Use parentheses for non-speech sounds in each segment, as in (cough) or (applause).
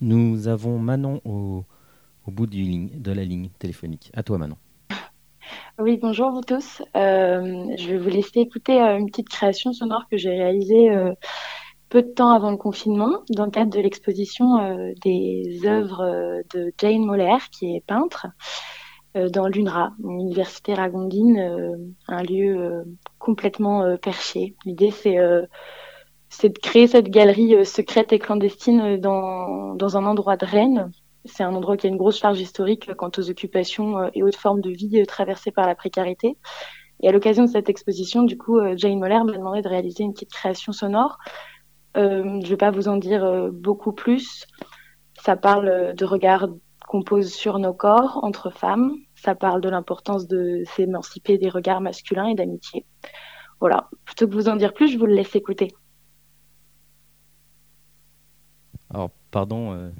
Nous avons Manon au, bout de la ligne téléphonique. À toi, Manon. Oui, bonjour vous tous. Euh, je vais vous laisser écouter euh, une petite création sonore que j'ai réalisée euh, peu de temps avant le confinement dans le cadre de l'exposition des œuvres de Jane Moller, qui est peintre, dans l'UNRA, une université ragondine, un lieu complètement perché. L'idée, c'est c'est de créer cette galerie secrète et clandestine dans, dans un endroit de Rennes c'est un endroit qui a une grosse charge historique quant aux occupations euh, et autres formes de vie euh, traversées par la précarité. Et à l'occasion de cette exposition, du coup, euh, Jane Moller m'a demandé de réaliser une petite création sonore. je ne vais pas vous en dire beaucoup plus. Ça parle de regards qu'on pose sur nos corps entre femmes. Ça parle de l'importance de s'émanciper des regards masculins et d'amitié. Voilà. Plutôt que vous en dire plus, je vous le laisse écouter. Alors, pardon,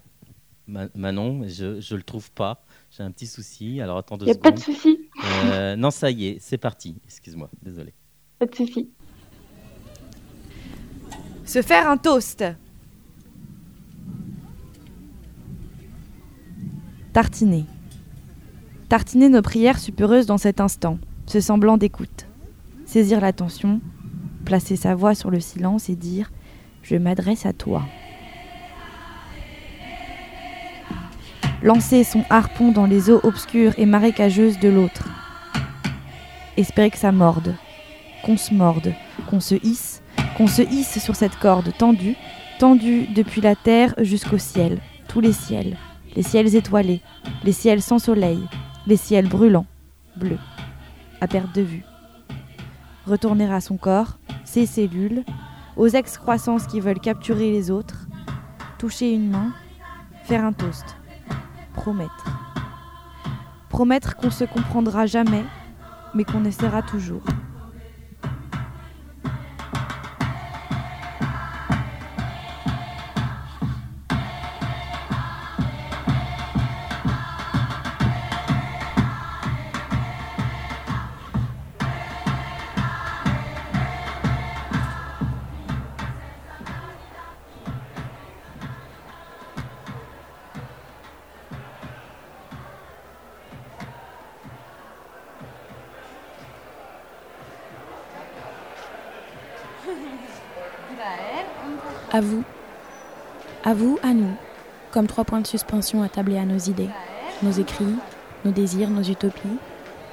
Manon, je ne le trouve pas. J'ai un petit souci. Alors attends deux Il n'y a pas de souci. Euh, non, ça y est, c'est parti. Excuse-moi, désolé. Pas de souci. Se faire un toast. Tartiner. Tartiner nos prières supereuses dans cet instant, ce semblant d'écoute. Saisir l'attention, placer sa voix sur le silence et dire Je m'adresse à toi. Lancer son harpon dans les eaux obscures et marécageuses de l'autre. Espérer que ça morde, qu'on se morde, qu'on se hisse, qu'on se hisse sur cette corde tendue, tendue depuis la terre jusqu'au ciel, tous les ciels, les ciels étoilés, les ciels sans soleil, les ciels brûlants, bleus, à perte de vue. Retourner à son corps, ses cellules, aux excroissances qui veulent capturer les autres, toucher une main, faire un toast promettre. Promettre qu'on se comprendra jamais, mais qu'on essaiera toujours. Comme trois points de suspension attablés à nos idées, nos écrits, nos désirs, nos utopies,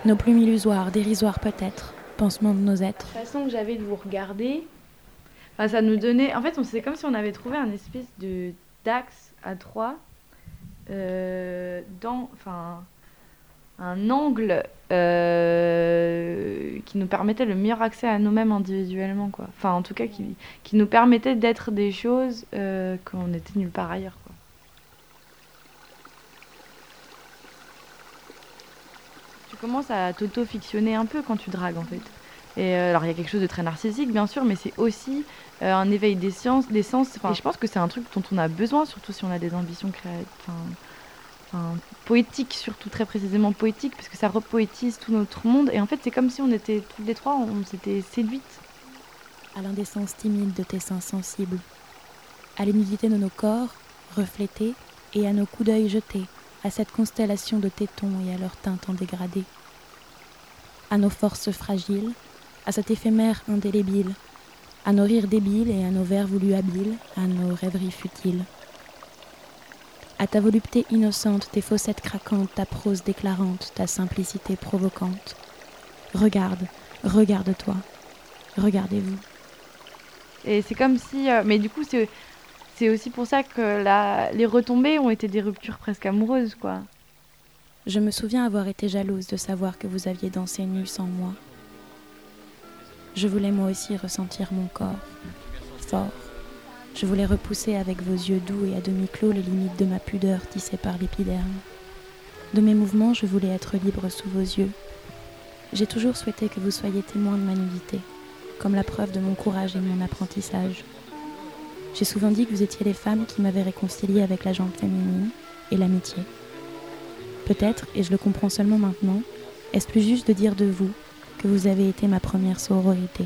nos plumes illusoires, dérisoires peut-être, pansements de nos êtres. La façon que j'avais de vous regarder, ça nous donnait. En fait, c'est comme si on avait trouvé un espèce de d'axe à trois euh, dans. Enfin un angle euh, qui nous permettait le meilleur accès à nous-mêmes individuellement quoi enfin en tout cas qui, nous permettait d'être des choses euh, qu'on était nulle part ailleurs tu commences à t'auto-fictionner un peu quand tu dragues en fait et euh, alors il y a quelque chose de très narcissique bien sûr mais c'est aussi un éveil des sciences des sens et je pense que c'est un truc dont on a besoin surtout si on a des ambitions créatives poétique, surtout très précisément poétique, parce que ça repoétise tout notre monde. Et en fait, c'est comme si on était toutes les trois, on s'était séduites. À l'indécence timide de tes seins sensibles, à l'humidité de nos corps, reflétés, et à nos coups d'œil jetés, à cette constellation de tétons et à leur teinte en dégradé. À nos forces fragiles, à cet éphémère indélébile, à nos rires débiles et à nos vers voulus habiles, à nos rêveries futiles à ta volupté innocente, tes fossettes craquantes, ta prose déclarante, ta simplicité provocante. Regarde, regarde-toi, regardez-vous. Et c'est comme si. Euh, mais du coup, c'est, c'est aussi pour ça que les retombées ont été des ruptures presque amoureuses, quoi. Je me souviens avoir été jalouse de savoir que vous aviez dansé nu sans moi. Je voulais moi aussi ressentir mon corps, fort, je voulais repousser avec vos yeux doux et à demi clos les limites de ma pudeur tissée par l'épiderme. De mes mouvements, je voulais être libre sous vos yeux. J'ai toujours souhaité que vous soyez témoin de ma nudité, comme la preuve de mon courage et de mon apprentissage. J'ai souvent dit que vous étiez les femmes qui m'avaient réconcilié avec la jambe féminine et l'amitié. Peut-être, et je le comprends seulement maintenant, est-ce plus juste de dire de vous que vous avez été ma première sororité?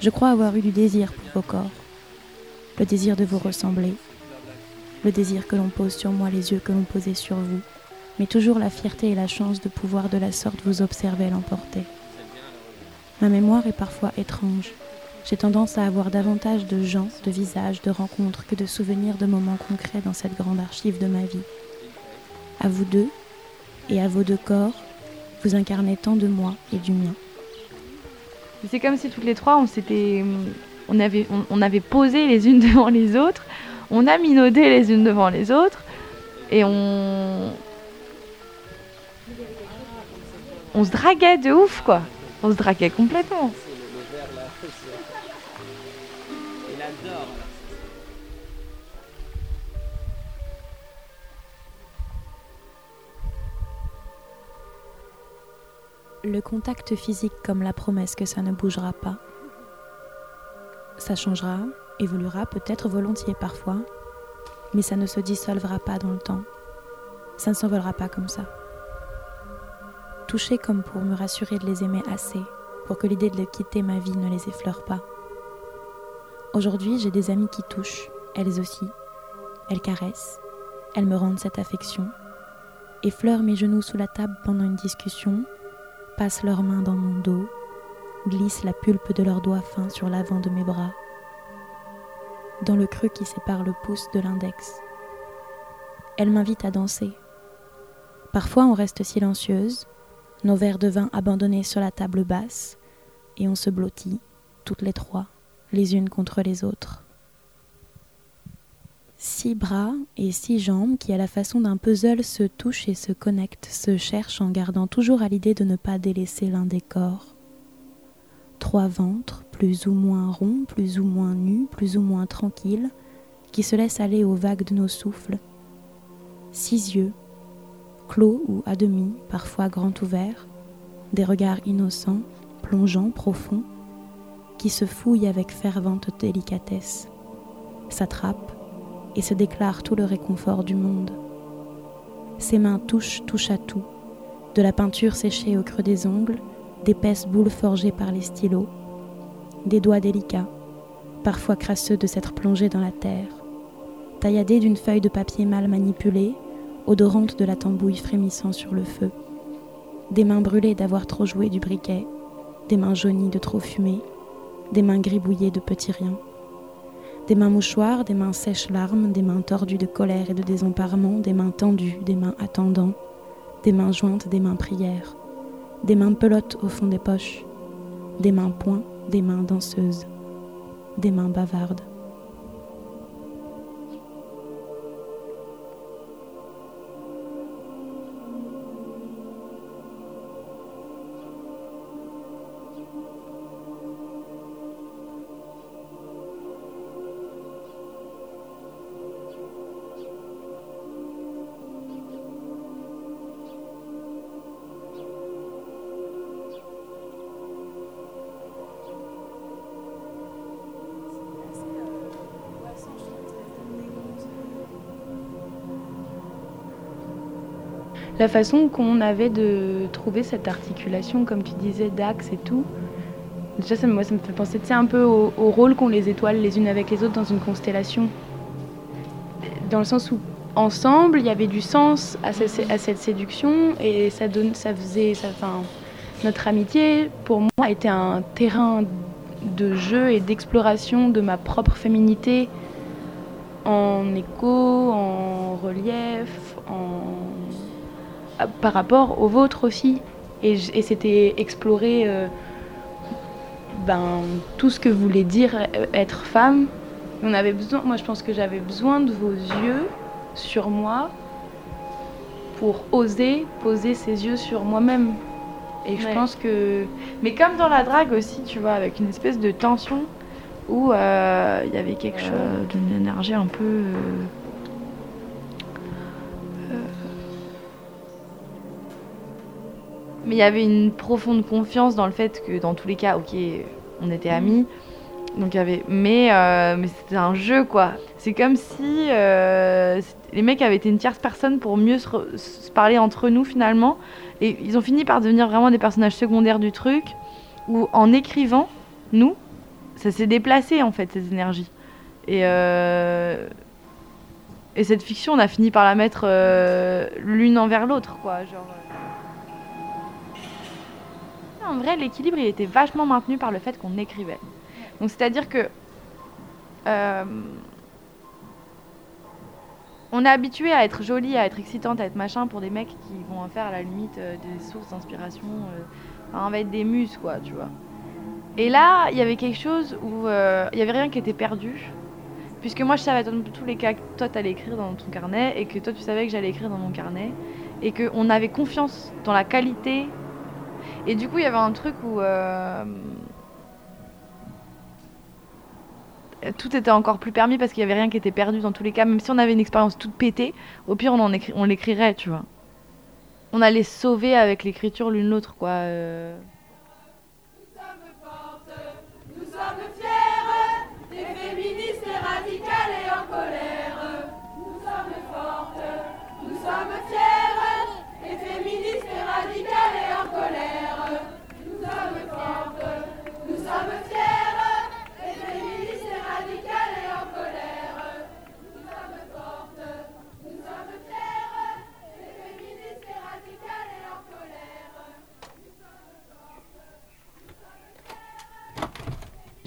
Je crois avoir eu du désir pour vos corps, le désir de vous ressembler, le désir que l'on pose sur moi, les yeux que l'on posait sur vous, mais toujours la fierté et la chance de pouvoir de la sorte vous observer l'emporter. Ma mémoire est parfois étrange. J'ai tendance à avoir davantage de gens, de visages, de rencontres que de souvenirs de moments concrets dans cette grande archive de ma vie. À vous deux, et à vos deux corps, vous incarnez tant de moi et du mien. C'est comme si toutes les trois, on s'était, on avait, on, avait posé les unes (laughs) devant les autres, on a minaudé les unes devant les autres, et on, on se draguait de ouf, quoi. On se draguait complètement. Le contact physique comme la promesse que ça ne bougera pas. Ça changera, évoluera peut-être volontiers parfois, mais ça ne se dissolvera pas dans le temps. Ça ne s'envolera pas comme ça. Toucher comme pour me rassurer de les aimer assez, pour que l'idée de les quitter ma vie ne les effleure pas. Aujourd'hui, j'ai des amies qui touchent, elles aussi. Elles caressent, elles me rendent cette affection, effleurent mes genoux sous la table pendant une discussion passent leurs mains dans mon dos, glissent la pulpe de leurs doigts fins sur l'avant de mes bras, dans le creux qui sépare le pouce de l'index. Elles m'invitent à danser. Parfois on reste silencieuse, nos verres de vin abandonnés sur la table basse, et on se blottit, toutes les trois, les unes contre les autres six bras et six jambes qui, à la façon d'un puzzle, se touchent et se connectent, se cherchent en gardant toujours à l'idée de ne pas délaisser l'un des corps. Trois ventres, plus ou moins ronds, plus ou moins nus, plus ou moins tranquilles, qui se laissent aller aux vagues de nos souffles. Six yeux, clos ou à demi, parfois grands ouverts, des regards innocents, plongeants, profonds, qui se fouillent avec fervente délicatesse, s'attrapent, et se déclare tout le réconfort du monde. Ses mains touchent, touchent à tout, de la peinture séchée au creux des ongles, d'épaisses boules forgées par les stylos, des doigts délicats, parfois crasseux de s'être plongés dans la terre, tailladés d'une feuille de papier mal manipulée, odorante de la tambouille frémissant sur le feu, des mains brûlées d'avoir trop joué du briquet, des mains jaunies de trop fumer, des mains gribouillées de petits riens. Des mains mouchoirs, des mains sèches larmes, des mains tordues de colère et de désemparement, des mains tendues, des mains attendant, des mains jointes, des mains prières, des mains pelotes au fond des poches, des mains points, des mains danseuses, des mains bavardes. La façon qu'on avait de trouver cette articulation, comme tu disais, d'axe et tout. Déjà, ça, moi, ça me fait penser un peu au, rôle qu'ont les étoiles les unes avec les autres dans une constellation. Dans le sens où, ensemble, il y avait du sens à, cette séduction et ça, donne, ça faisait. Enfin, notre amitié, pour moi, était un terrain de jeu et d'exploration de ma propre féminité en écho, en relief, en par rapport au vôtre aussi. Et, c'était explorer euh, ben, tout ce que voulait dire euh, être femme. On avait besoin, moi je pense que j'avais besoin de vos yeux sur moi pour oser poser ses yeux sur moi-même. Et je pense que. Mais comme dans la drague aussi, tu vois, avec une espèce de tension où euh, il y avait quelque chose d'une énergie un peu. Mais il y avait une profonde confiance dans le fait que dans tous les cas, ok, on était mm. amis. Donc il y avait, mais, euh, mais c'était un jeu quoi. C'est comme si euh, les mecs avaient été une tierce personne pour mieux se, parler entre nous finalement. Et ils ont fini par devenir vraiment des personnages secondaires du truc. Où en écrivant, nous, ça s'est déplacé en fait cette énergie. Et, euh, Et cette fiction, on a fini par la mettre l'une envers l'autre, quoi. Genre. En vrai, l'équilibre, il était vachement maintenu par le fait qu'on écrivait. Donc, c'est-à-dire que. euh, on est habitué à être jolie, à être excitante, à être machin pour des mecs qui vont en faire à la limite euh, des sources d'inspiration. euh, enfin, on va des muses, quoi, tu vois. Et là, il y avait quelque chose où il y avait rien qui était perdu. Puisque moi, je savais dans tous les cas que toi, t'allais écrire dans ton carnet et que toi, tu savais que j'allais écrire dans mon carnet. Et qu'on avait confiance dans la qualité. Et du coup, il y avait un truc où. euh, tout était encore plus permis parce qu'il y avait rien qui était perdu dans tous les cas. Même si on avait une expérience toute pétée, au pire, on, en on l'écrirait, tu vois. On allait sauver avec l'écriture l'une l'autre, quoi. euh.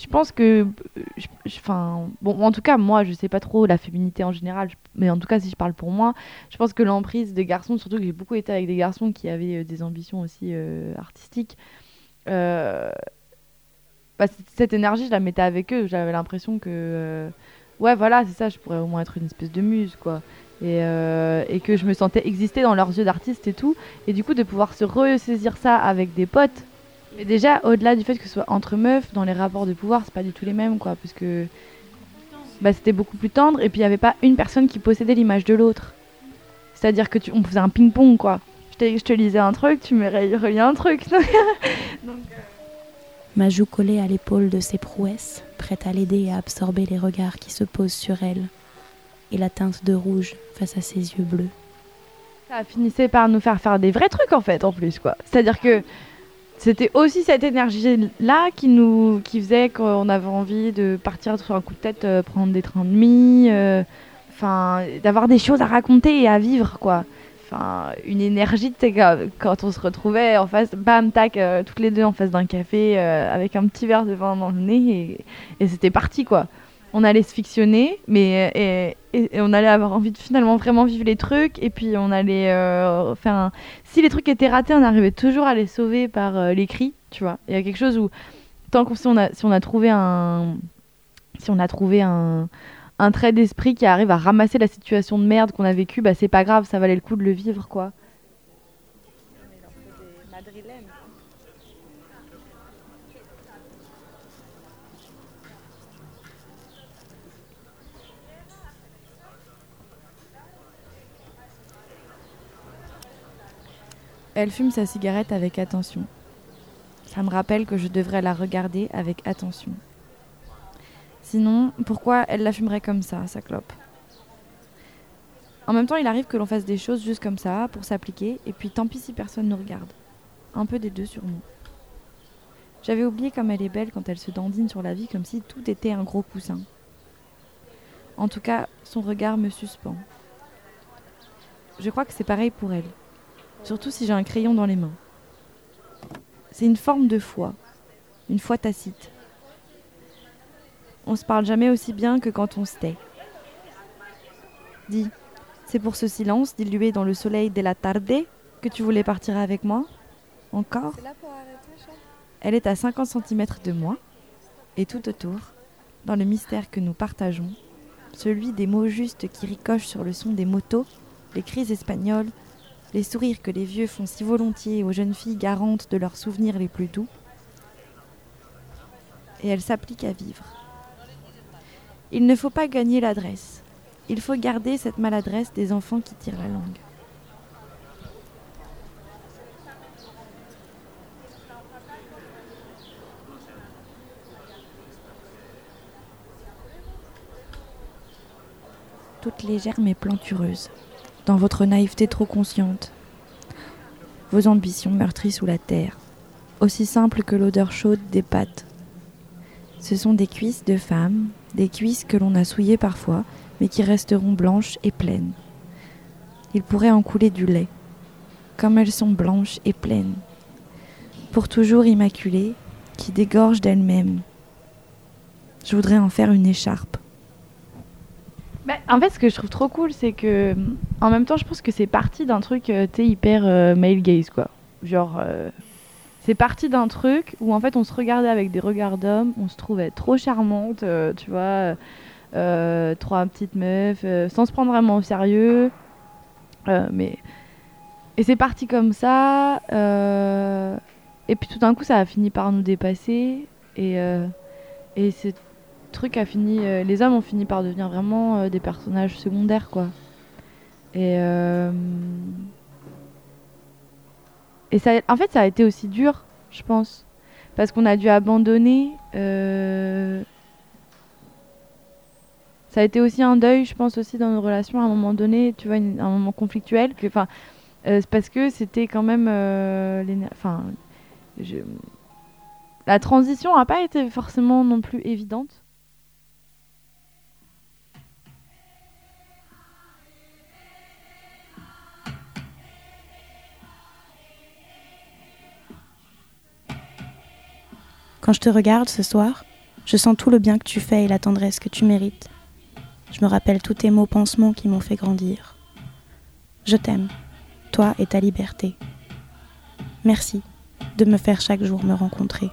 Je pense que, euh, en tout cas, moi, je sais pas trop la féminité en général, mais en tout cas, si je parle pour moi, je pense que l'emprise des garçons, surtout que j'ai beaucoup été avec des garçons qui avaient euh, des ambitions aussi euh, artistiques, bah, cette énergie, je la mettais avec eux. J'avais l'impression que, ouais, voilà, c'est ça, je pourrais au moins être une espèce de muse, quoi. Et, et que je me sentais exister dans leurs yeux d'artiste et tout. Et du coup, de pouvoir se ressaisir ça avec des potes. Mais déjà, au-delà du fait que ce soit entre meufs, dans les rapports de pouvoir, c'est pas du tout les mêmes, quoi. Parce que bah, c'était beaucoup plus tendre. Et puis, il n'y avait pas une personne qui possédait l'image de l'autre. C'est-à-dire que tu, on faisait un ping-pong, quoi. Je, te- je te lisais un truc, tu me re- reliais un truc. (laughs) Ma joue collée à l'épaule de ses prouesses, prête à l'aider à absorber les regards qui se posent sur elle, et la teinte de rouge face à ses yeux bleus. ça finissait par nous faire faire des vrais trucs en fait en plus quoi. C'est-à-dire que c'était aussi cette énergie là qui nous qui faisait qu'on avait envie de partir sur un coup de tête euh, prendre des trains de nuit euh, enfin d'avoir des choses à raconter et à vivre quoi. Enfin une énergie quand- on se retrouvait en face bam tac euh, toutes les deux en face d'un café avec un petit verre de vin dans le nez et, et c'était parti quoi. On allait se fictionner, mais et, on allait avoir envie de finalement vraiment vivre les trucs, et puis on allait euh, faire un... Si les trucs étaient ratés, on arrivait toujours à les sauver par euh, l'écrit, tu vois. Il y a quelque chose où, tant qu'on si on a, si on a trouvé un... Si on a trouvé un, un trait d'esprit qui arrive à ramasser la situation de merde qu'on a vécue, bah c'est pas grave, ça valait le coup de le vivre, quoi. Elle fume sa cigarette avec attention. Ça me rappelle que je devrais la regarder avec attention. Sinon, pourquoi elle la fumerait comme ça, sa clope? En même temps, il arrive que l'on fasse des choses juste comme ça, pour s'appliquer, et puis tant pis si personne nous regarde. Un peu des deux sur nous. J'avais oublié comme elle est belle quand elle se dandine sur la vie comme si tout était un gros coussin. En tout cas, son regard me suspend. Je crois que c'est pareil pour elle surtout si j'ai un crayon dans les mains. C'est une forme de foi, une foi tacite. On se parle jamais aussi bien que quand on se tait. Dis, c'est pour ce silence dilué dans le soleil de la tarde que tu voulais partir avec moi? Encore? Elle est à 50 cm de moi, et tout autour, dans le mystère que nous partageons, celui des mots justes qui ricochent sur le son des motos, les cris espagnols, les sourires que les vieux font si volontiers aux jeunes filles garantes de leurs souvenirs les plus doux. Et elle s'applique à vivre. Il ne faut pas gagner l'adresse. Il faut garder cette maladresse des enfants qui tirent la langue. Toute légère mais plantureuse, dans votre naïveté trop consciente, vos ambitions meurtries sous la terre, aussi simples que l'odeur chaude des pâtes. Ce sont des cuisses de femmes, des cuisses que l'on a souillées parfois, mais qui resteront blanches et pleines. Il pourrait en couler du lait, comme elles sont blanches et pleines, pour toujours immaculées, qui dégorgent d'elles-mêmes. Je voudrais en faire une écharpe. Bah, en fait, ce que je trouve trop cool, c'est que, en même temps, je pense que c'est parti d'un truc, euh, sais, hyper euh, male gaze, quoi. Genre, euh, c'est parti d'un truc où, en fait, on se regardait avec des regards d'hommes, on se trouvait trop charmante, euh, tu vois, euh, trois petites meufs, sans se prendre vraiment au sérieux. Mais... Et c'est parti comme ça. Et puis tout d'un coup, ça a fini par nous dépasser. Et, et ce truc a fini. euh, Les hommes ont fini par devenir vraiment euh, des personnages secondaires, quoi. Et. euh, Et ça, en fait, ça a été aussi dur, je pense. Parce qu'on a dû abandonner. Ça a été aussi un deuil, je pense, aussi dans nos relations à un moment donné, tu vois, un moment conflictuel. Enfin, euh, parce que c'était quand même. la transition n'a pas été forcément non plus évidente. Quand je te regarde ce soir, je sens tout le bien que tu fais et la tendresse que tu mérites. Je me rappelle tous tes mots pansements qui m'ont fait grandir. Je t'aime, toi et ta liberté. Merci de me faire chaque jour me rencontrer.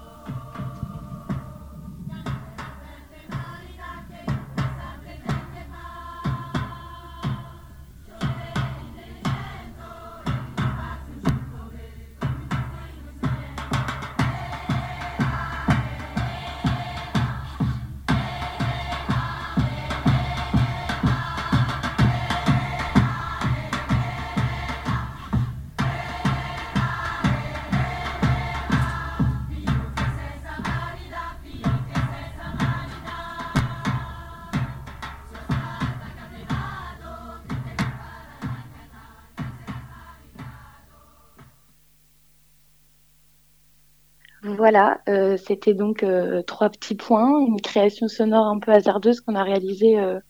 Voilà, euh, c'était donc euh, trois petits points, une création sonore un peu hasardeuse qu'on a réalisée euh,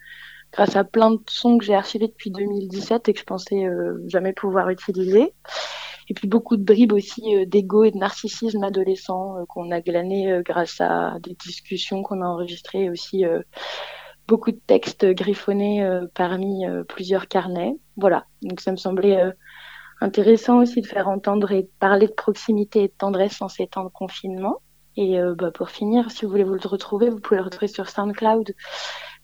grâce à plein de sons que j'ai archivés depuis 2017 et que je pensais jamais pouvoir utiliser. Et puis beaucoup de bribes aussi d'ego et de narcissisme adolescent qu'on a glané grâce à des discussions qu'on a enregistrées et aussi beaucoup de textes griffonnés parmi plusieurs carnets. Voilà, donc ça me semblait intéressant aussi de faire entendre et parler de proximité et de tendresse en ces temps de confinement. Et euh, bah, pour finir, si vous voulez vous le retrouver, vous pouvez le retrouver sur SoundCloud.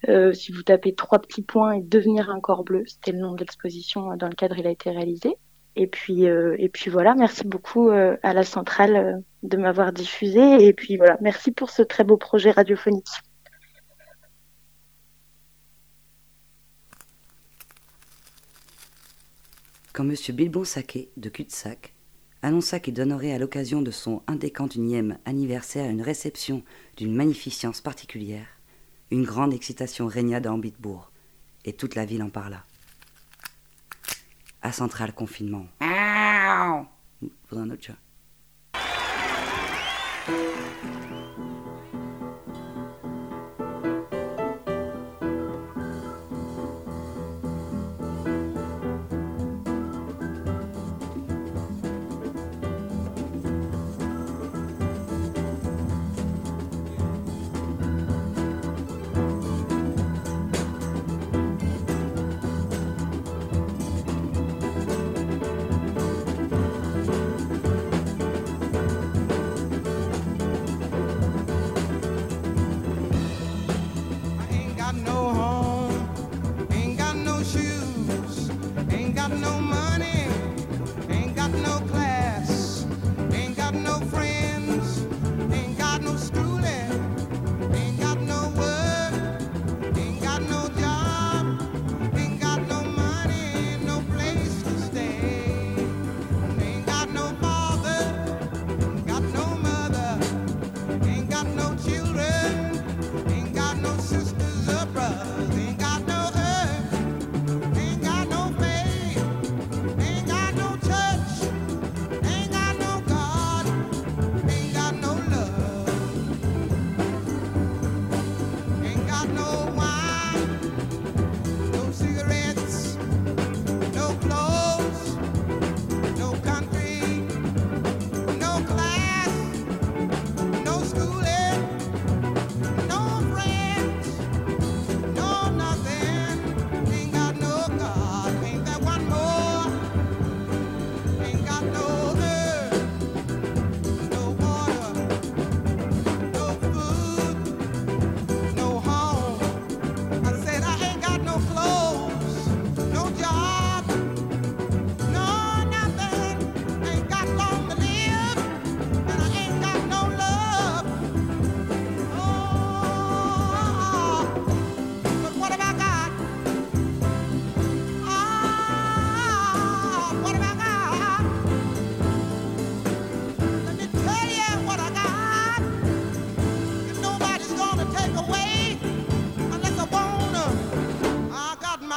Euh, si vous tapez trois petits points et devenir un corps bleu, c'était le nom de l'exposition dans le cadre il a été réalisé. Et puis euh, et puis voilà, merci beaucoup euh, à la centrale euh, de m'avoir diffusé. Et puis voilà, merci pour ce très beau projet radiophonique. Quand M. Bilbon Saquet, de Cul-de-Sac, annonça qu'il donnerait à l'occasion de son indécantunième anniversaire une réception d'une magnificence particulière, une grande excitation régna dans Ambitbourg, et toute la ville en parla. À central confinement. Un autre chat.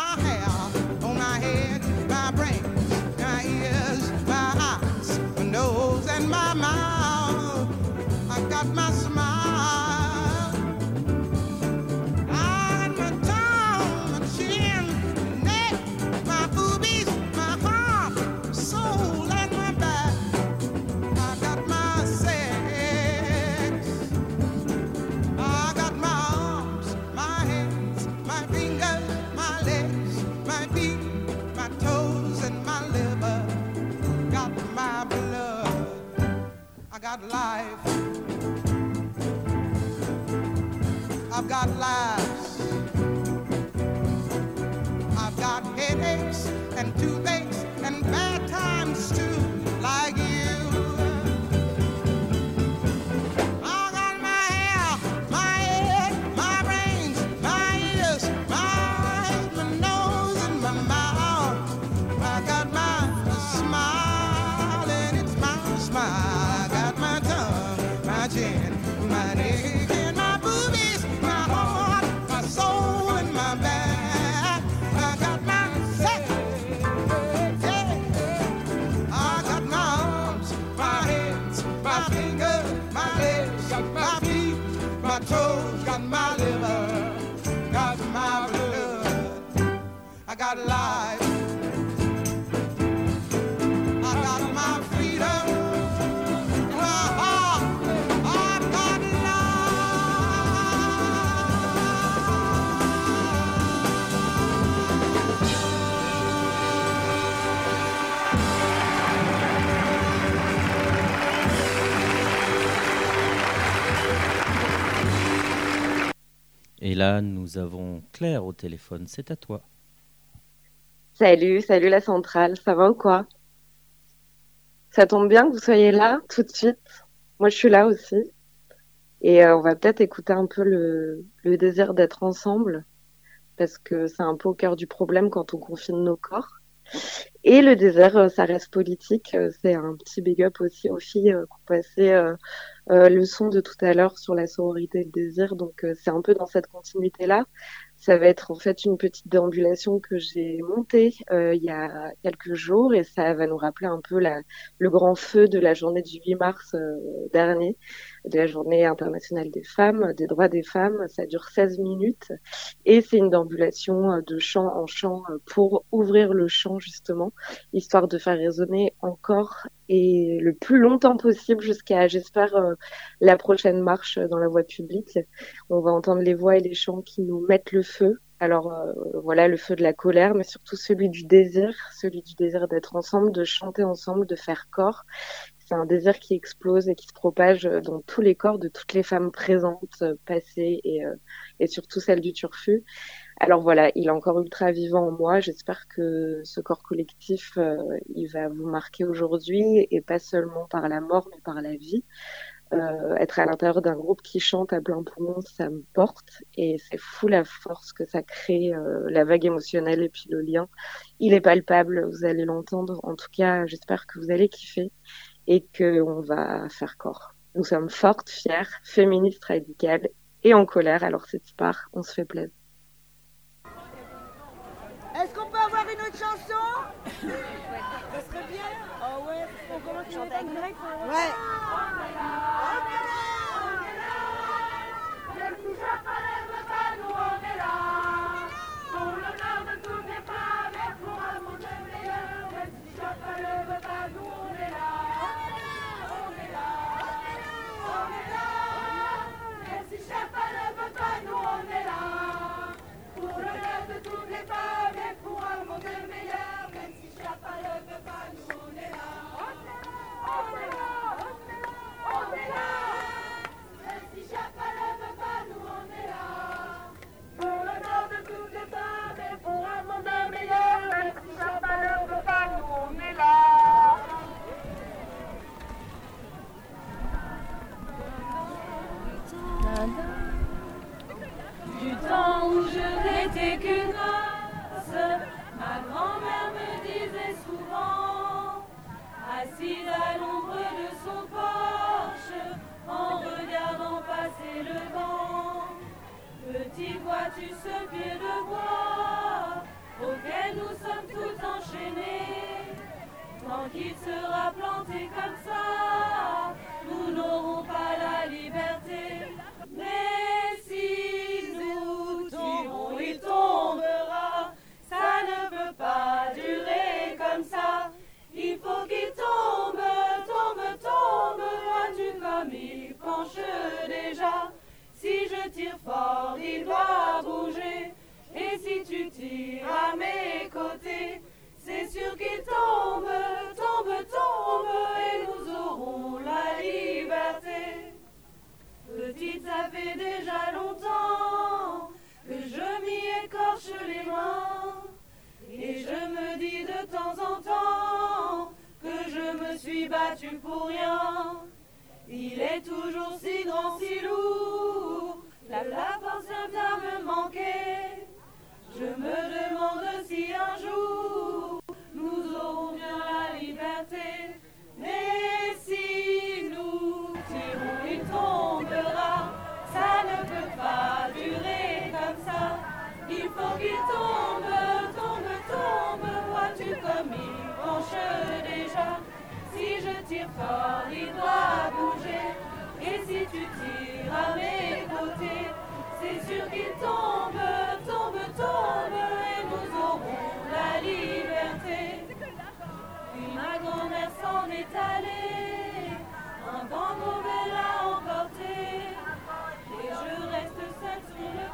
Bye. got life. I've got life. Et là, nous avons Claire au téléphone. C'est à toi. Salut, salut la centrale. Ça va ou quoi? Ça tombe bien que vous soyez là tout de suite. Moi, je suis là aussi. Et euh, on va peut-être écouter un peu le, désir d'être ensemble, parce que c'est un peu au cœur du problème quand on confine nos corps. Et le désert, euh, ça reste politique. Euh, c'est un petit big up aussi aux filles qui ont passé le son de tout à l'heure sur la sororité et le désir. Donc c'est un peu dans cette continuité-là. Ça va être en fait une petite déambulation que j'ai montée euh, il y a quelques jours et ça va nous rappeler un peu la, le grand feu de la journée du 8 mars euh, dernier, de la journée internationale des femmes, des droits des femmes. Ça dure 16 minutes et c'est une déambulation euh, de chant en chant pour ouvrir le chant justement, histoire de faire résonner encore et le plus longtemps possible jusqu'à, j'espère, la prochaine marche dans la voie publique. On va entendre les voix et les chants qui nous mettent le feu. Alors euh, voilà, le feu de la colère, mais surtout celui du désir, celui du désir d'être ensemble, de chanter ensemble, de faire corps. C'est un désir qui explose et qui se propage dans tous les corps de toutes les femmes présentes, passées et, euh, et surtout celles du turfu. Alors voilà, il est encore ultra vivant en moi. J'espère que ce corps collectif, euh, il va vous marquer aujourd'hui et pas seulement par la mort, mais par la vie. Euh, être à l'intérieur d'un groupe qui chante à plein poumon, ça me porte et c'est fou la force que ça crée, euh, la vague émotionnelle et puis le lien. Il est palpable, vous allez l'entendre. En tout cas, j'espère que vous allez kiffer et qu'on va faire corps. Nous sommes fortes, fières, féministes, radicales et en colère. Alors c'est part, on se fait plaisir. Est-ce qu'on peut avoir une autre chanson? Ça serait bien. Oh ouais, on commence chanter avec Ouais. pour rien. Il est toujours si grand, si lourd. La lapin vient me manquer. Je me demande si un jour. tire fort, les doigts bouger. Et si tu tires à mes côtés, c'est sûr qu'il tombe, tombe, tombe, et nous aurons la liberté. Puis ma grand-mère s'en est allée, un vent mauvais l'a emporté, et je reste seule sur le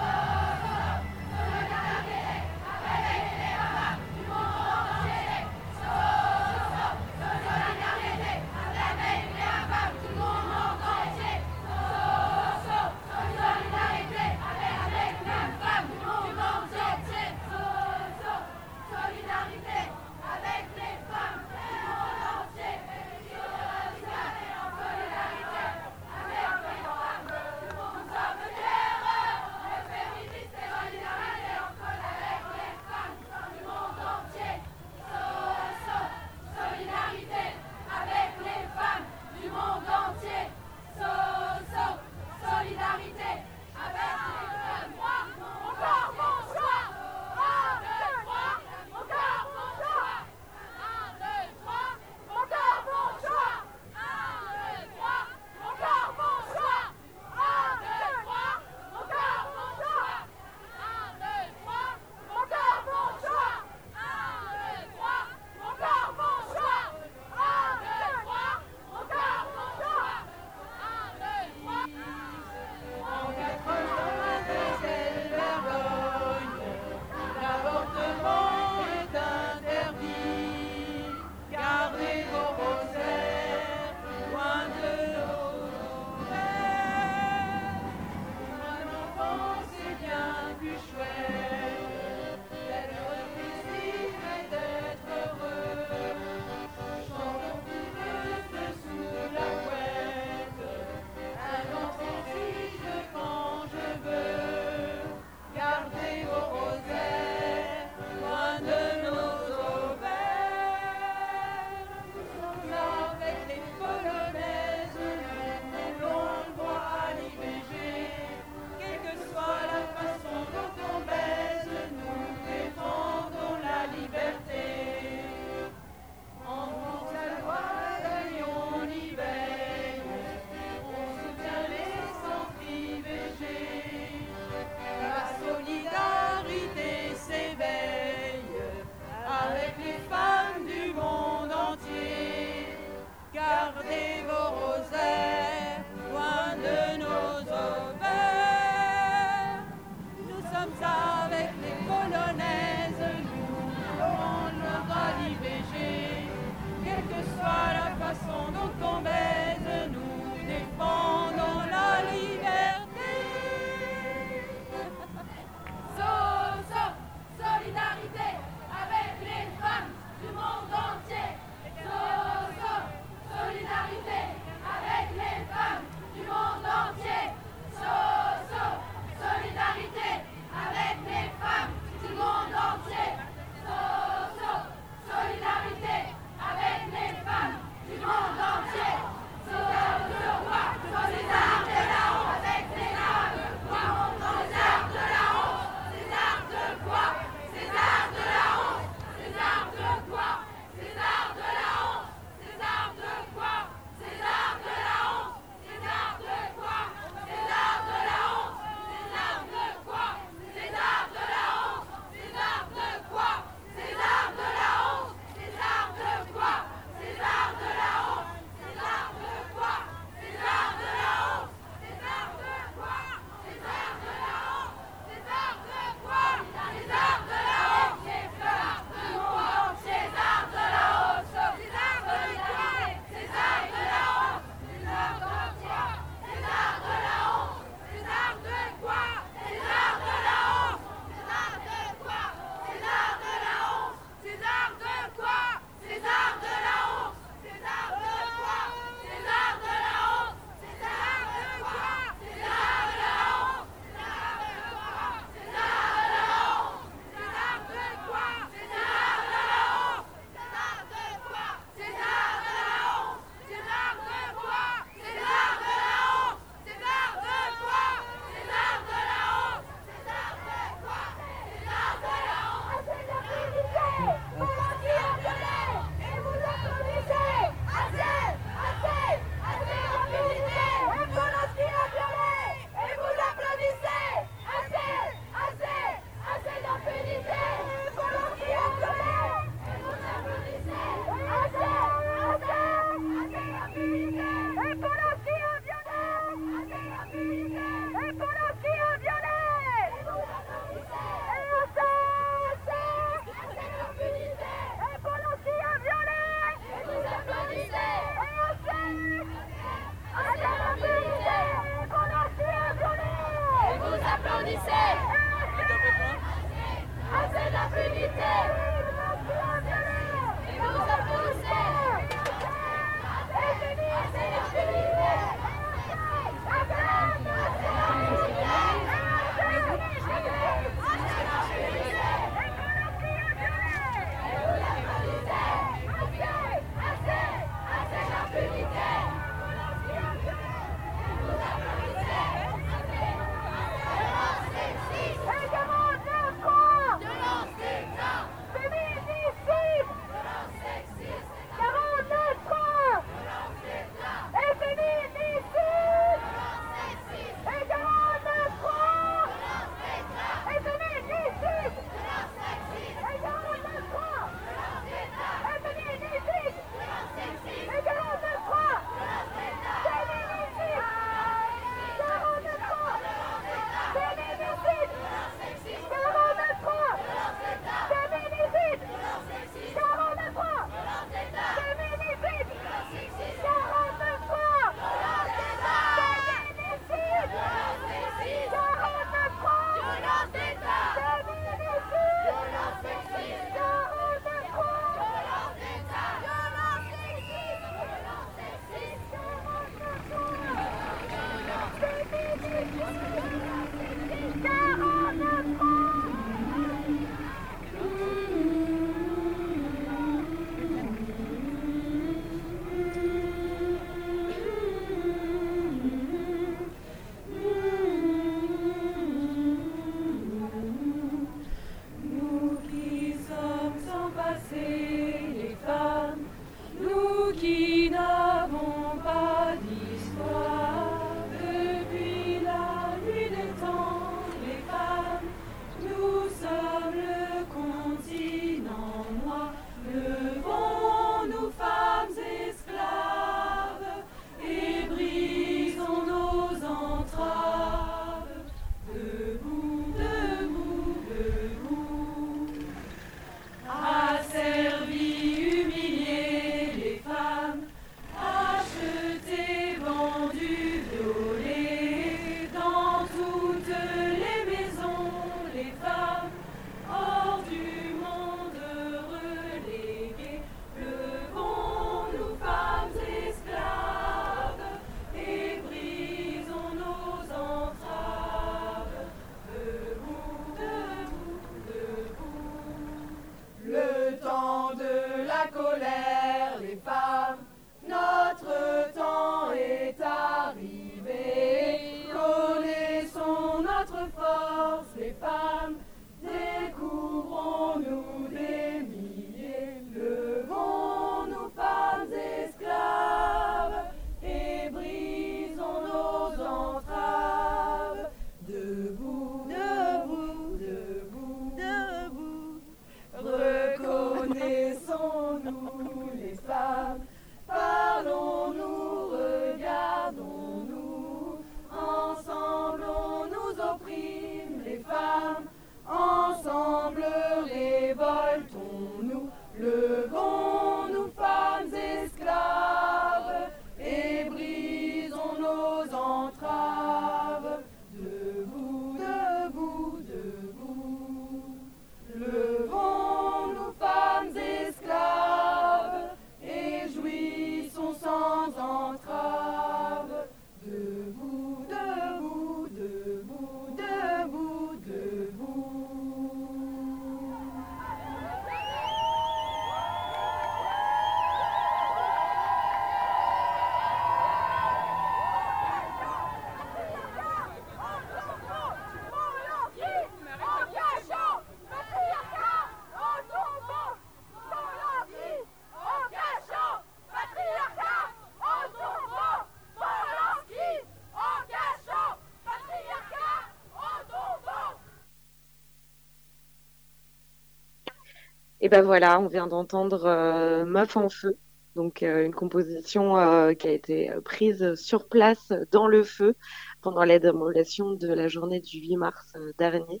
ben voilà, on vient d'entendre euh, Meuf en feu, donc euh, une composition euh, qui a été prise sur place dans le feu pendant la démolition de la journée du 8 mars dernier.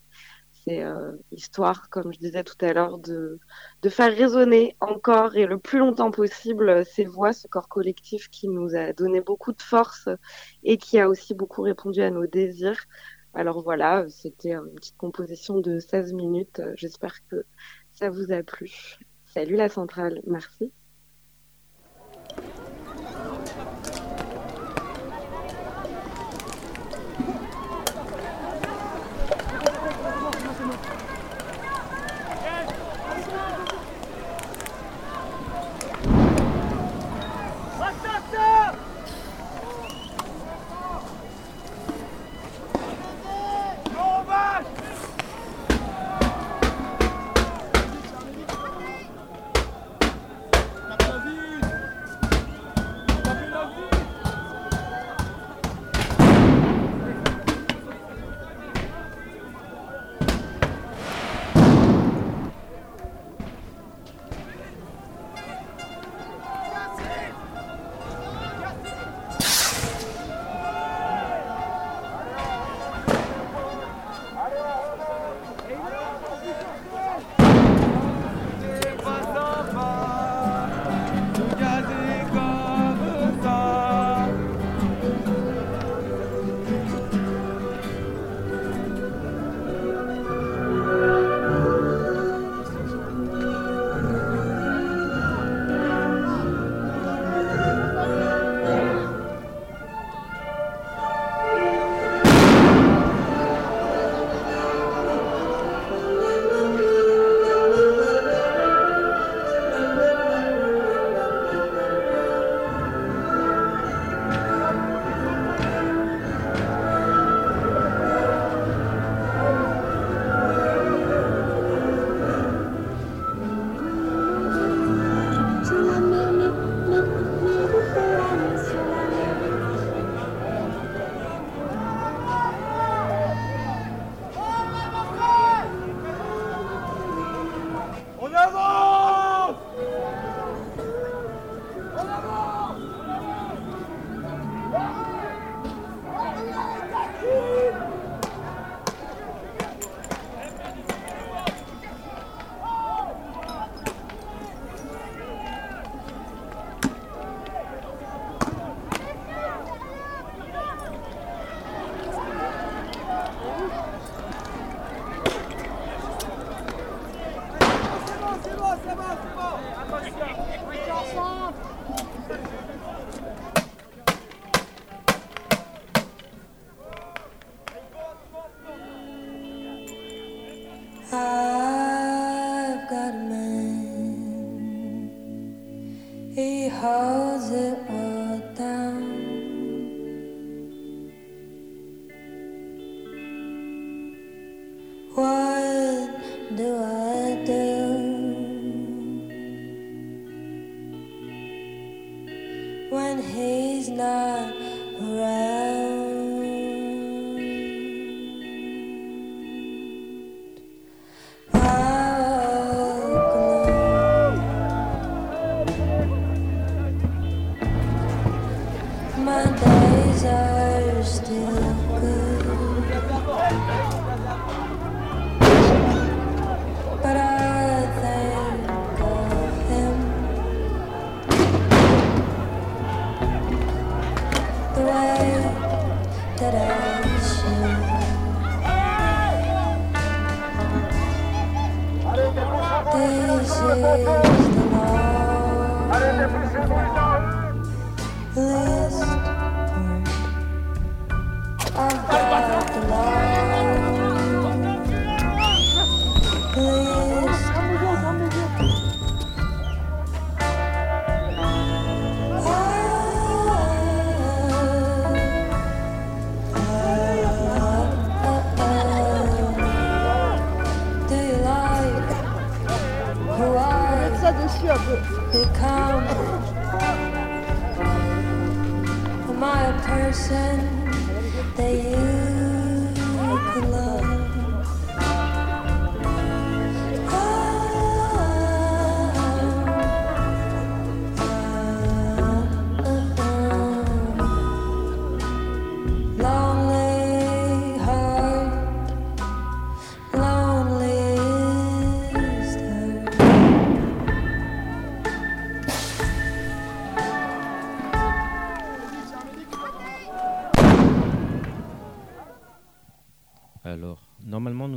C'est histoire, comme je disais tout à l'heure, de, de faire résonner encore et le plus longtemps possible ces voix, ce corps collectif qui nous a donné beaucoup de force et qui a aussi beaucoup répondu à nos désirs. Alors voilà, c'était une petite composition de 16 minutes. J'espère que ça vous a plu. Salut la centrale, merci.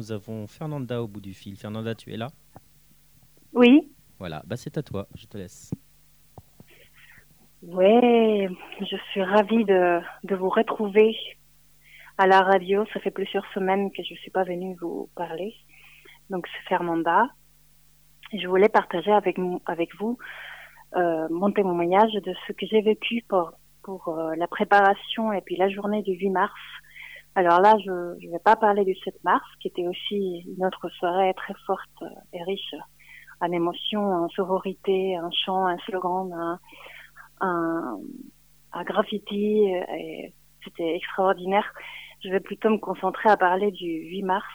Nous avons Fernanda au bout du fil. Fernanda, tu es là Oui, Voilà, bah c'est à toi, je te laisse. ouais, je suis ravie de, de vous retrouver à la radio. Ça fait plusieurs semaines que je ne suis pas venue vous parler. Donc, c'est Fernanda. Je voulais partager avec, vous euh, mon témoignage de ce que j'ai vécu pour, pour euh, la préparation et puis la journée du 8 mars. Alors là, je ne vais pas parler du 7 mars, qui était aussi une autre soirée très forte euh, et riche en émotions, en sororité, en chant, un slogan, un, un graffiti. et C'était extraordinaire. Je vais plutôt me concentrer à parler du 8 mars.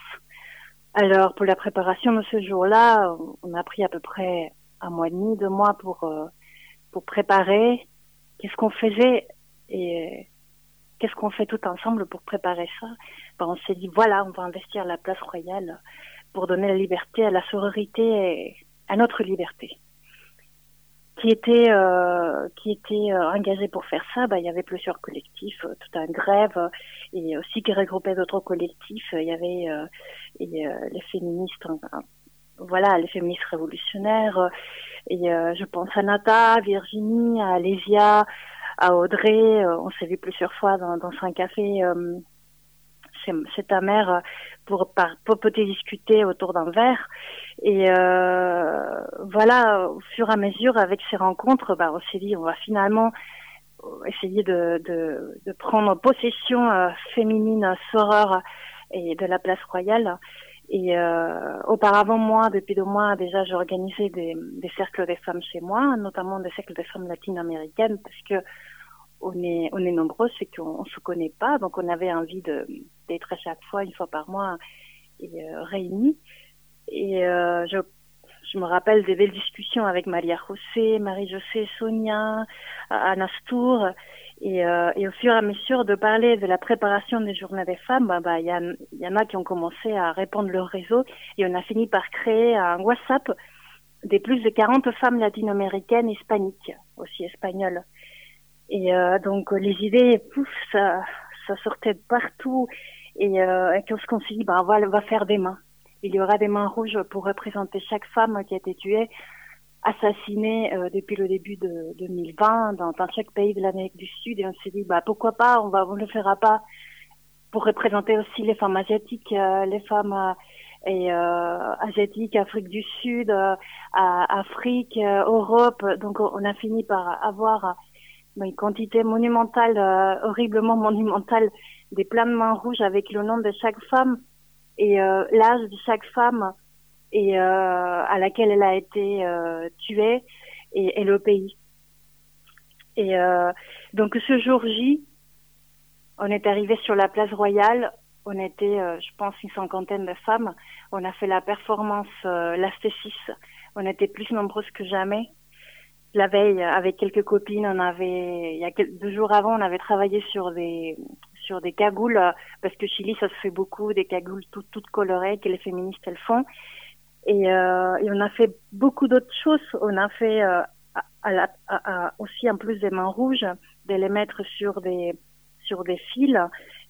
Alors, pour la préparation de ce jour-là, on a pris à peu près un mois et demi, deux mois pour, euh, pour préparer. Qu'est-ce qu'on faisait? Et qu'est-ce qu'on fait tout ensemble pour préparer ça? Ben, On s'est dit, voilà, on va investir la place royale pour donner la liberté à la sororité et à notre liberté. Qui était, euh, qui était euh, engagé pour faire ça ben, Il y avait plusieurs collectifs, euh, tout un grève, et aussi qui regroupait d'autres collectifs. Il y avait les féministes, voilà, les féministes révolutionnaires. et je pense à Nata, à Virginie, à Alésia, à Audrey. euh, on s'est vu plusieurs fois dans, un café euh, chez ta mère pour par, popoter, discuter autour d'un verre. Et euh, voilà, au fur et à mesure, avec ces rencontres, bah, on s'est dit, on va finalement essayer de, prendre possession féminine, soreur et de la place royale. Et auparavant, moi, depuis deux mois, déjà, j'organisais des, des cercles des femmes chez moi, notamment des cercles des femmes latino-américaines, parce que on est, on est nombreux, c'est qu'on on se connaît pas, donc on avait envie d'être à chaque fois, une fois par mois, euh, réunis. Et euh, je, je me rappelle des belles discussions avec Maria José, Marie-José, Sonia, Anna Stour. Et, euh, et au fur et à mesure de parler de la préparation des journées des femmes, bah, bah, il y, il y en a qui ont commencé à répondre leur réseau et on a fini par créer un WhatsApp des plus de 40 femmes latino-américaines hispaniques, aussi espagnoles. Et euh, donc les idées, pouf, ça, ça sortait de partout. Et, euh, et qu'est-ce s'est dit, bah, on va, on va faire des mains. Il y aura des mains rouges pour représenter chaque femme qui a été tuée, assassinée euh, depuis le début de 2020 dans, dans chaque pays de l'Amérique du Sud. Et on s'est dit, bah, pourquoi pas, on va, on le fera pas pour représenter aussi les femmes asiatiques, euh, les femmes, euh, et euh, asiatique, Afrique du Sud, euh, Afrique, euh, Europe. Donc on a fini par avoir une quantité monumentale, euh, horriblement monumentale, des plans de mains rouges avec le nom de chaque femme et euh, l'âge de chaque femme et euh, à laquelle elle a été euh, tuée et, et le pays. Et euh, donc ce jour J, on est arrivé sur la place royale. On était, euh, je pense, une cinquantaine de femmes. On a fait la performance euh, l'Astésis. On était plus nombreuses que jamais. La veille, avec quelques copines, on avait, il y a quel- deux jours avant, on avait travaillé sur des sur des cagoules euh, parce que Chili, ça se fait beaucoup, des cagoules toutes toutes colorées que les féministes elles font. Et, euh, et on a fait beaucoup d'autres choses. On a fait euh, aussi en plus des mains rouges, de les mettre sur des sur des fils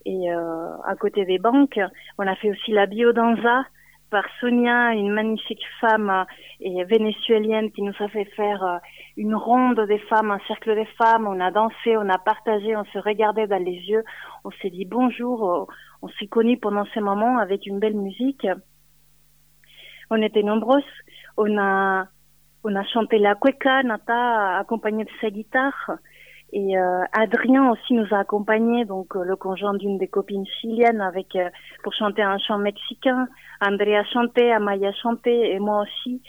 et euh, à côté des banques. On a fait aussi la biodanza par Sonia, une magnifique femme euh, et vénézuélienne qui nous a fait faire euh, une ronde des femmes, un cercle des femmes. On a dansé, on a partagé, on se regardait dans les yeux, on s'est dit bonjour, euh, on s'est connus pendant ces moments avec une belle musique. On était nombreuses. On a on a chanté la cueca, Nata accompagnée de sa guitare. Et euh, Adrien aussi nous a accompagnés, donc euh, le conjoint d'une des copines chiliennes, avec euh, pour chanter un chant mexicain. Andrea chantait, Amaya chantait, et moi aussi.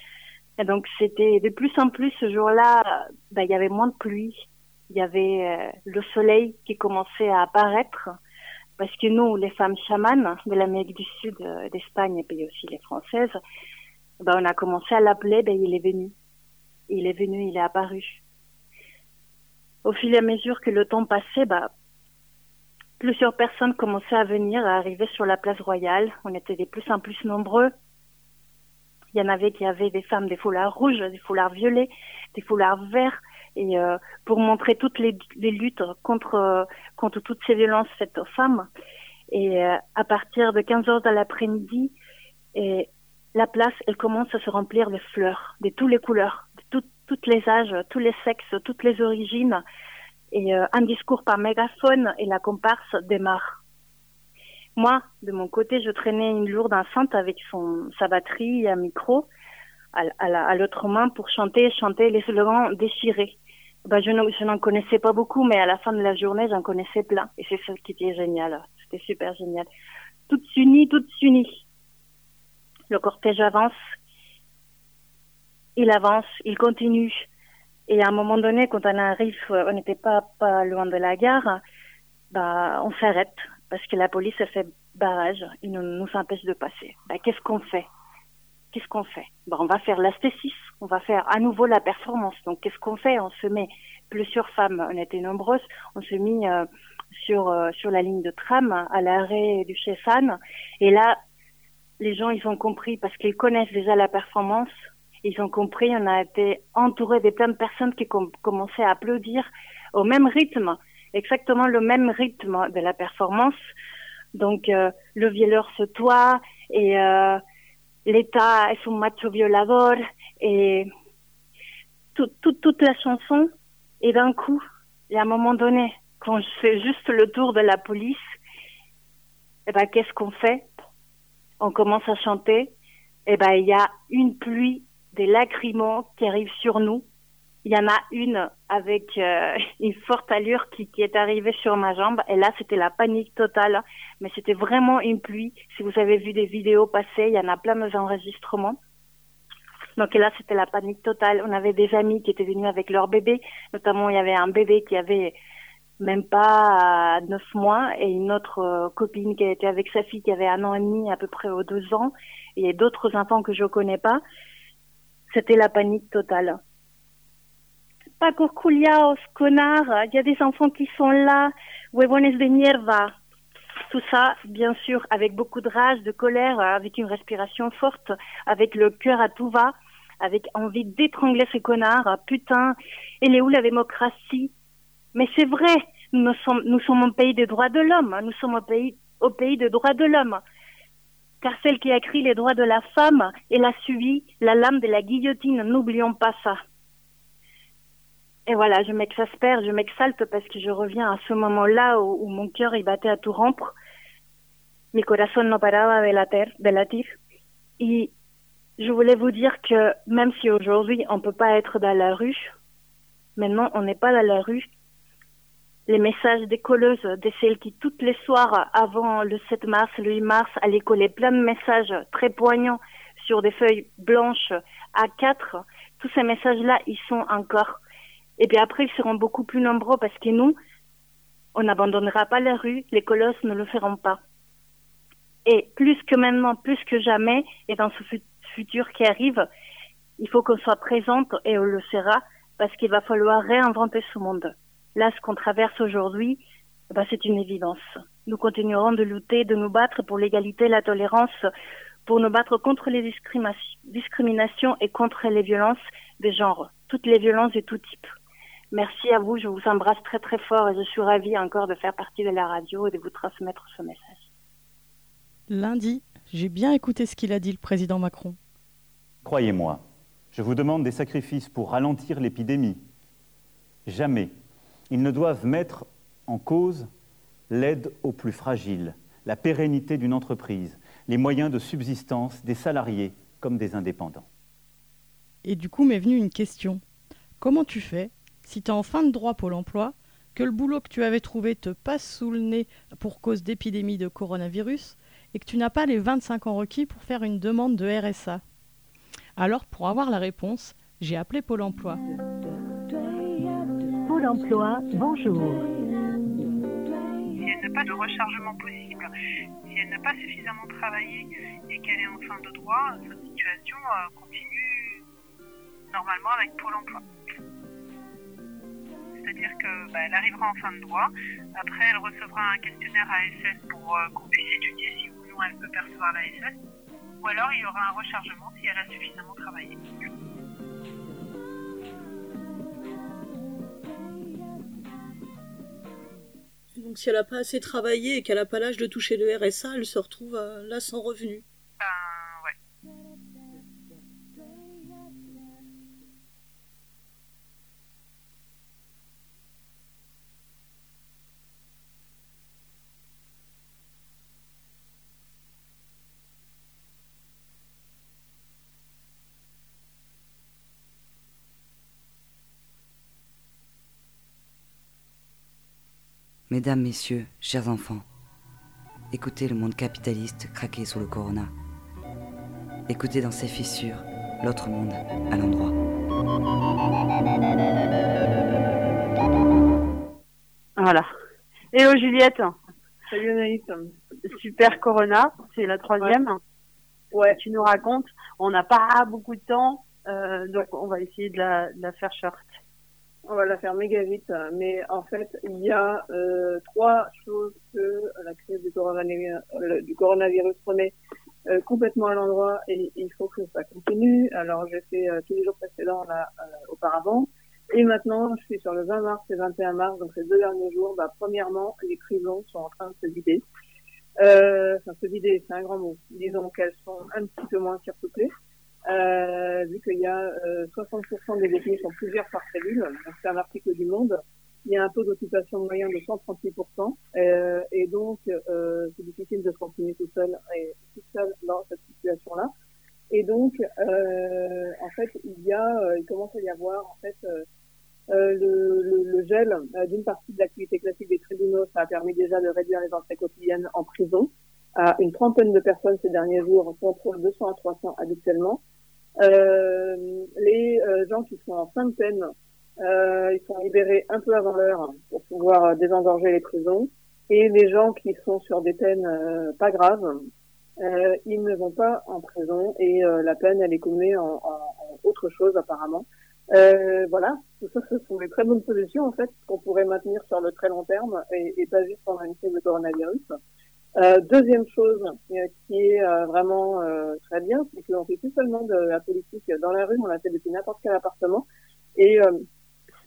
Et donc c'était de plus en plus ce jour-là, ben, il y avait moins de pluie, il y avait euh, le soleil qui commençait à apparaître, parce que nous, les femmes chamanes de l'Amérique du Sud, euh, d'Espagne et puis aussi les Françaises, ben, on a commencé à l'appeler, ben, il est venu. Il est venu, il est apparu. Au fil et à mesure que le temps passait, bah, plusieurs personnes commençaient à venir, à arriver sur la place royale. On était de plus en plus nombreux. Il y en avait qui avaient des femmes des foulards rouges, des foulards violets, des foulards verts, et euh, pour montrer toutes les, luttes contre euh, contre toutes ces violences faites aux femmes. Et euh, à partir de 15 heures de l'après-midi, la place, elle commence à se remplir de fleurs, de toutes les couleurs, toutes les âges, tous les sexes, toutes les origines. Et euh, un discours par mégaphone et la comparse démarre. Moi, de mon côté, je traînais une lourde enceinte avec son, sa batterie et un micro à, à la- à l'autre main pour chanter, chanter les slogans déchirés. Ben, je n'en connaissais pas beaucoup, mais à la fin de la journée, j'en connaissais plein. Et c'est ça qui était génial. C'était super génial. Toutes unies, toutes unies. Le cortège avance. Il avance, il continue. Et à un moment donné, quand on arrive, on n'était pas, pas loin de la gare, bah, on s'arrête parce que la police a fait barrage. Il nous, nous empêche de passer. Bah, qu'est-ce qu'on fait? Qu'est-ce qu'on fait? Bah, On va faire l'astésis. On va faire à nouveau la performance. Donc, qu'est-ce qu'on fait? On se met plusieurs femmes. On était nombreuses. On se mit euh, sur euh, sur la ligne de tram à l'arrêt du Chessan. Et là, les gens, ils ont compris parce qu'ils connaissent déjà la performance. Ils ont compris. On a été entouré de plein de personnes qui com- commençaient à applaudir au même rythme, exactement le même rythme de la performance. Donc, euh, le violeur se toit et euh, l'État est un macho violador et tout, tout- toute la chanson. Et d'un coup, et à un moment donné, quand je fais juste le tour de la police, eh ben, qu'est-ce qu'on fait? On commence à chanter. Eh ben, il y a une pluie des lacrymos qui arrive sur nous. Il y en a une avec euh, (laughs) une forte allure qui, qui est arrivée sur ma jambe. Et là, c'était la panique totale. Mais c'était vraiment une pluie. Si vous avez vu des vidéos passer, il y en a plein de enregistrements. Donc là, c'était la panique totale. On avait des amis qui étaient venus avec leur bébé. Notamment, il y avait un bébé qui avait même pas euh, neuf mois et une autre euh, copine qui était avec sa fille qui avait un an et demi à peu près aux deux ans et d'autres enfants que je connais pas. C'était la panique totale. Pas culiaos, connard, il y a des enfants qui sont là, huevones de mierda. Tout ça, bien sûr, avec beaucoup de rage, de colère, avec une respiration forte, avec le cœur à tout va, avec envie d'étrangler ces connards. Putain, elle est où la démocratie Mais c'est vrai, nous sommes, nous sommes un pays des droits de l'homme, nous sommes pays, au pays des droits de l'homme. Car celle qui a écrit les droits de la femme, elle a suivi la lame de la guillotine, n'oublions pas ça. Et voilà, je m'exaspère, je m'exalte parce que je reviens à ce moment-là où, mon cœur il battait à tout rompre. Mi corazón no paraba de latir, de latir. Et je voulais vous dire que même si aujourd'hui on peut pas être dans la rue, maintenant on n'est pas dans la rue. Les messages des colleuses, de celles qui toutes les soirs avant le 7 mars, le 8 mars, allaient coller plein de messages très poignants sur des feuilles blanches à 4 tous ces messages-là, ils sont encore. Et puis après, ils seront beaucoup plus nombreux parce que nous, on n'abandonnera pas la rue, les colosses ne le feront pas. Et plus que maintenant, plus que jamais, et dans ce fut- futur qui arrive, il faut qu'on soit présente et on le sera parce qu'il va falloir réinventer ce monde. Là, ce qu'on traverse aujourd'hui, eh ben, c'est une évidence. Nous continuerons de lutter, de nous battre pour l'égalité, la tolérance, pour nous battre contre les discriminations et contre les violences des genres, toutes les violences de tout type. Merci à vous, je vous embrasse très très fort et je suis ravie encore de faire partie de la radio et de vous transmettre ce message. Lundi, j'ai bien écouté ce qu'il a dit le président Macron. Croyez-moi, je vous demande des sacrifices pour ralentir l'épidémie. Jamais ils ne doivent mettre en cause l'aide aux plus fragiles, la pérennité d'une entreprise, les moyens de subsistance des salariés comme des indépendants. Et du coup m'est venue une question. Comment tu fais, si tu es en fin de droit Pôle emploi, que le boulot que tu avais trouvé te passe sous le nez pour cause d'épidémie de coronavirus et que tu n'as pas les 25 ans requis pour faire une demande de RSA Alors, pour avoir la réponse, j'ai appelé Pôle emploi. Pôle emploi, bonjour. si elle n'a pas de rechargement possible, si elle n'a pas suffisamment travaillé et qu'elle est en fin de droit, sa situation euh, continue normalement avec Pôle emploi. C'est-à-dire qu'elle elle arrivera en fin de droit, après elle recevra un questionnaire ASS pour euh, qu'on puisse étudier si ou non elle peut percevoir l'ASS, ou alors il y aura un rechargement si elle a suffisamment travaillé. Donc si elle n'a pas assez travaillé et qu'elle n'a pas l'âge de toucher le RSA, elle se retrouve euh, là sans revenu. Ben ouais. Mesdames, Messieurs, chers enfants, écoutez le monde capitaliste craquer sous le corona. Écoutez dans ses fissures l'autre monde à l'endroit. Voilà. Hello Juliette. Salut Anaïs. Super Corona, c'est la troisième. Ouais. Tu nous racontes. On n'a pas beaucoup de temps, euh, donc on va essayer de la, de la faire short. On va la faire méga vite, mais en fait, il y a euh, trois choses que la crise du coronavirus, euh, du remet euh, complètement à l'endroit et il faut que ça continue. Alors, j'ai fait tous les jours précédents là, auparavant. Et maintenant, je suis sur le 20 mars et 21 mars, donc ces deux derniers jours. Bah, premièrement, les prisons sont en train de se vider. Enfin, se vider, c'est un grand mot. Disons qu'elles sont un petit peu moins surpeuplées. Euh, vu qu'il y a euh, 60% des détenus sont plusieurs par cellule, c'est un article du Monde, il y a un taux d'occupation moyen de 138%, euh, et donc euh, c'est difficile de se continuer tout seul et tout seul dans cette situation-là. Et donc, euh, en fait, il y a, euh, il commence à y avoir en fait le, le, le gel d'une partie de l'activité classique des tribunaux. Ça a permis déjà de réduire les entrées quotidiennes en prison à une trentaine de personnes ces derniers jours contre 200 à 300 habituellement. Euh, les euh, gens qui sont en fin de peine, euh, ils sont libérés un peu avant l'heure pour pouvoir euh, désengorger les prisons. Et les gens qui sont sur des peines euh, pas graves, euh, ils ne vont pas en prison et la peine elle est commuée en, en, en autre chose apparemment. Voilà, tout ça ce sont des très bonnes solutions en fait qu'on pourrait maintenir sur le très long terme et, et pas juste pendant une crise de coronavirus. Euh, deuxième chose euh, qui est euh, vraiment très bien, c'est qu'on fait plus seulement de la politique dans la rue, on l'a fait depuis n'importe quel appartement. Et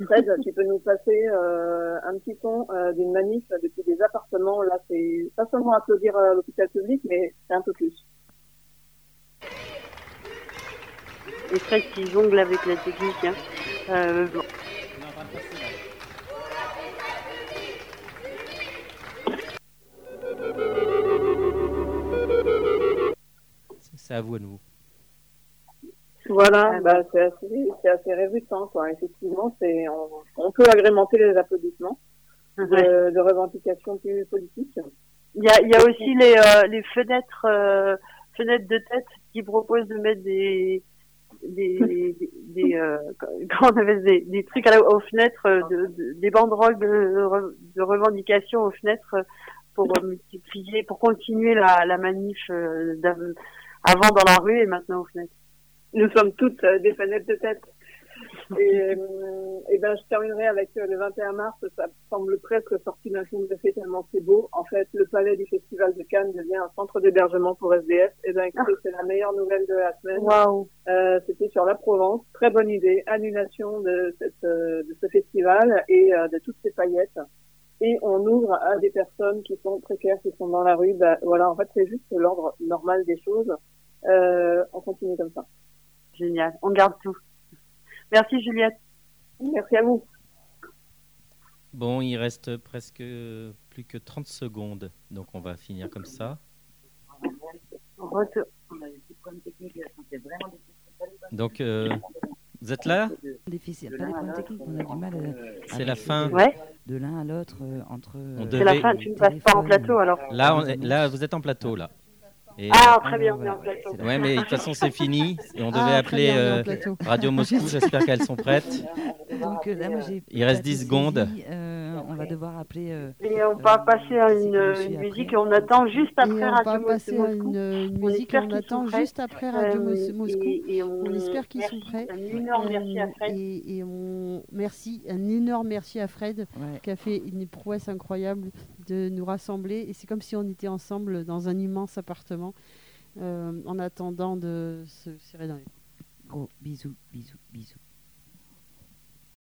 Fred, tu peux nous passer un petit euh, d'une manif depuis des appartements. Là, c'est pas seulement applaudir l'hôpital public, mais c'est un peu plus. Et Fred qui jongle avec la technique. Hein. Ça à vous à nouveau. Voilà, bah, c'est assez, c'est assez réjouissant, quoi. Effectivement, c'est, on, on peut agrémenter les applaudissements de, de revendications plus politiques. Il y a, il y a aussi les, euh, les fenêtres, euh, fenêtres de tête qui proposent de mettre des, des, (laughs) des, des, euh, (laughs) comment on appelle, des, des trucs à la- aux fenêtres, euh, de, de- des banderoles de, de revendication aux fenêtres euh, pour euh, multiplier, pour continuer la, la manif euh, avant dans la rue et maintenant aux fenêtres. Nous sommes toutes euh, des fenêtres de tête. Et, euh, et ben, je terminerai avec euh, le 21 mars. Ça semble presque sorti d'un film de fait tellement c'est beau. En fait, le palais du Festival de Cannes devient un centre d'hébergement pour SDF. Et ben, écoutez, c'est la meilleure nouvelle de la semaine. Waouh. Euh, C'était sur la Provence. Très bonne idée. Annulation de, cette, de ce festival et de toutes ces paillettes. Et on ouvre à des personnes qui sont précaires, qui sont dans la rue. Ben, voilà, en fait, c'est juste l'ordre normal des choses. Euh, on continue comme ça. Génial. On garde tout. Merci Juliette. Merci à vous. Bon, il reste presque plus que 30 secondes, donc on va finir comme ça. Donc, euh, vous êtes là? Difficile. Pas des problèmes techniques, on a du mal. euh, C'est la fin. Ouais. De l'un à l'autre euh, entre. C'est la fin, tu ne passes pas en plateau, alors. Là, on est- là, vous êtes en plateau là. Et- Ah, très bien, on est en plateau. Ouais, mais de toute façon, c'est fini. Et on devait Ah, très appeler bien, euh, plateau. Radio Moscou. (laughs) J'espère qu'elles sont prêtes. Donc euh, là, moi, j'ai Il reste pas 10 tout secondes. euh, on va devoir appeler. euh, Et on va passer à une, musique et on attend juste après Et on Radio va passer à Moscou. une, une On musique on qu'ils attend sont prêts. juste après Radio Mos- Euh, Moscou. et- et on, on- espère qu'ils sont merci, prêts. un énorme merci à Fred. Et, et on merci, un énorme merci à Fred Ouais. qui a fait une prouesse incroyable de nous rassembler. Et c'est comme si on était ensemble dans un immense appartement euh, en attendant de se serrer dans les. Gros bisous, bisous, bisous.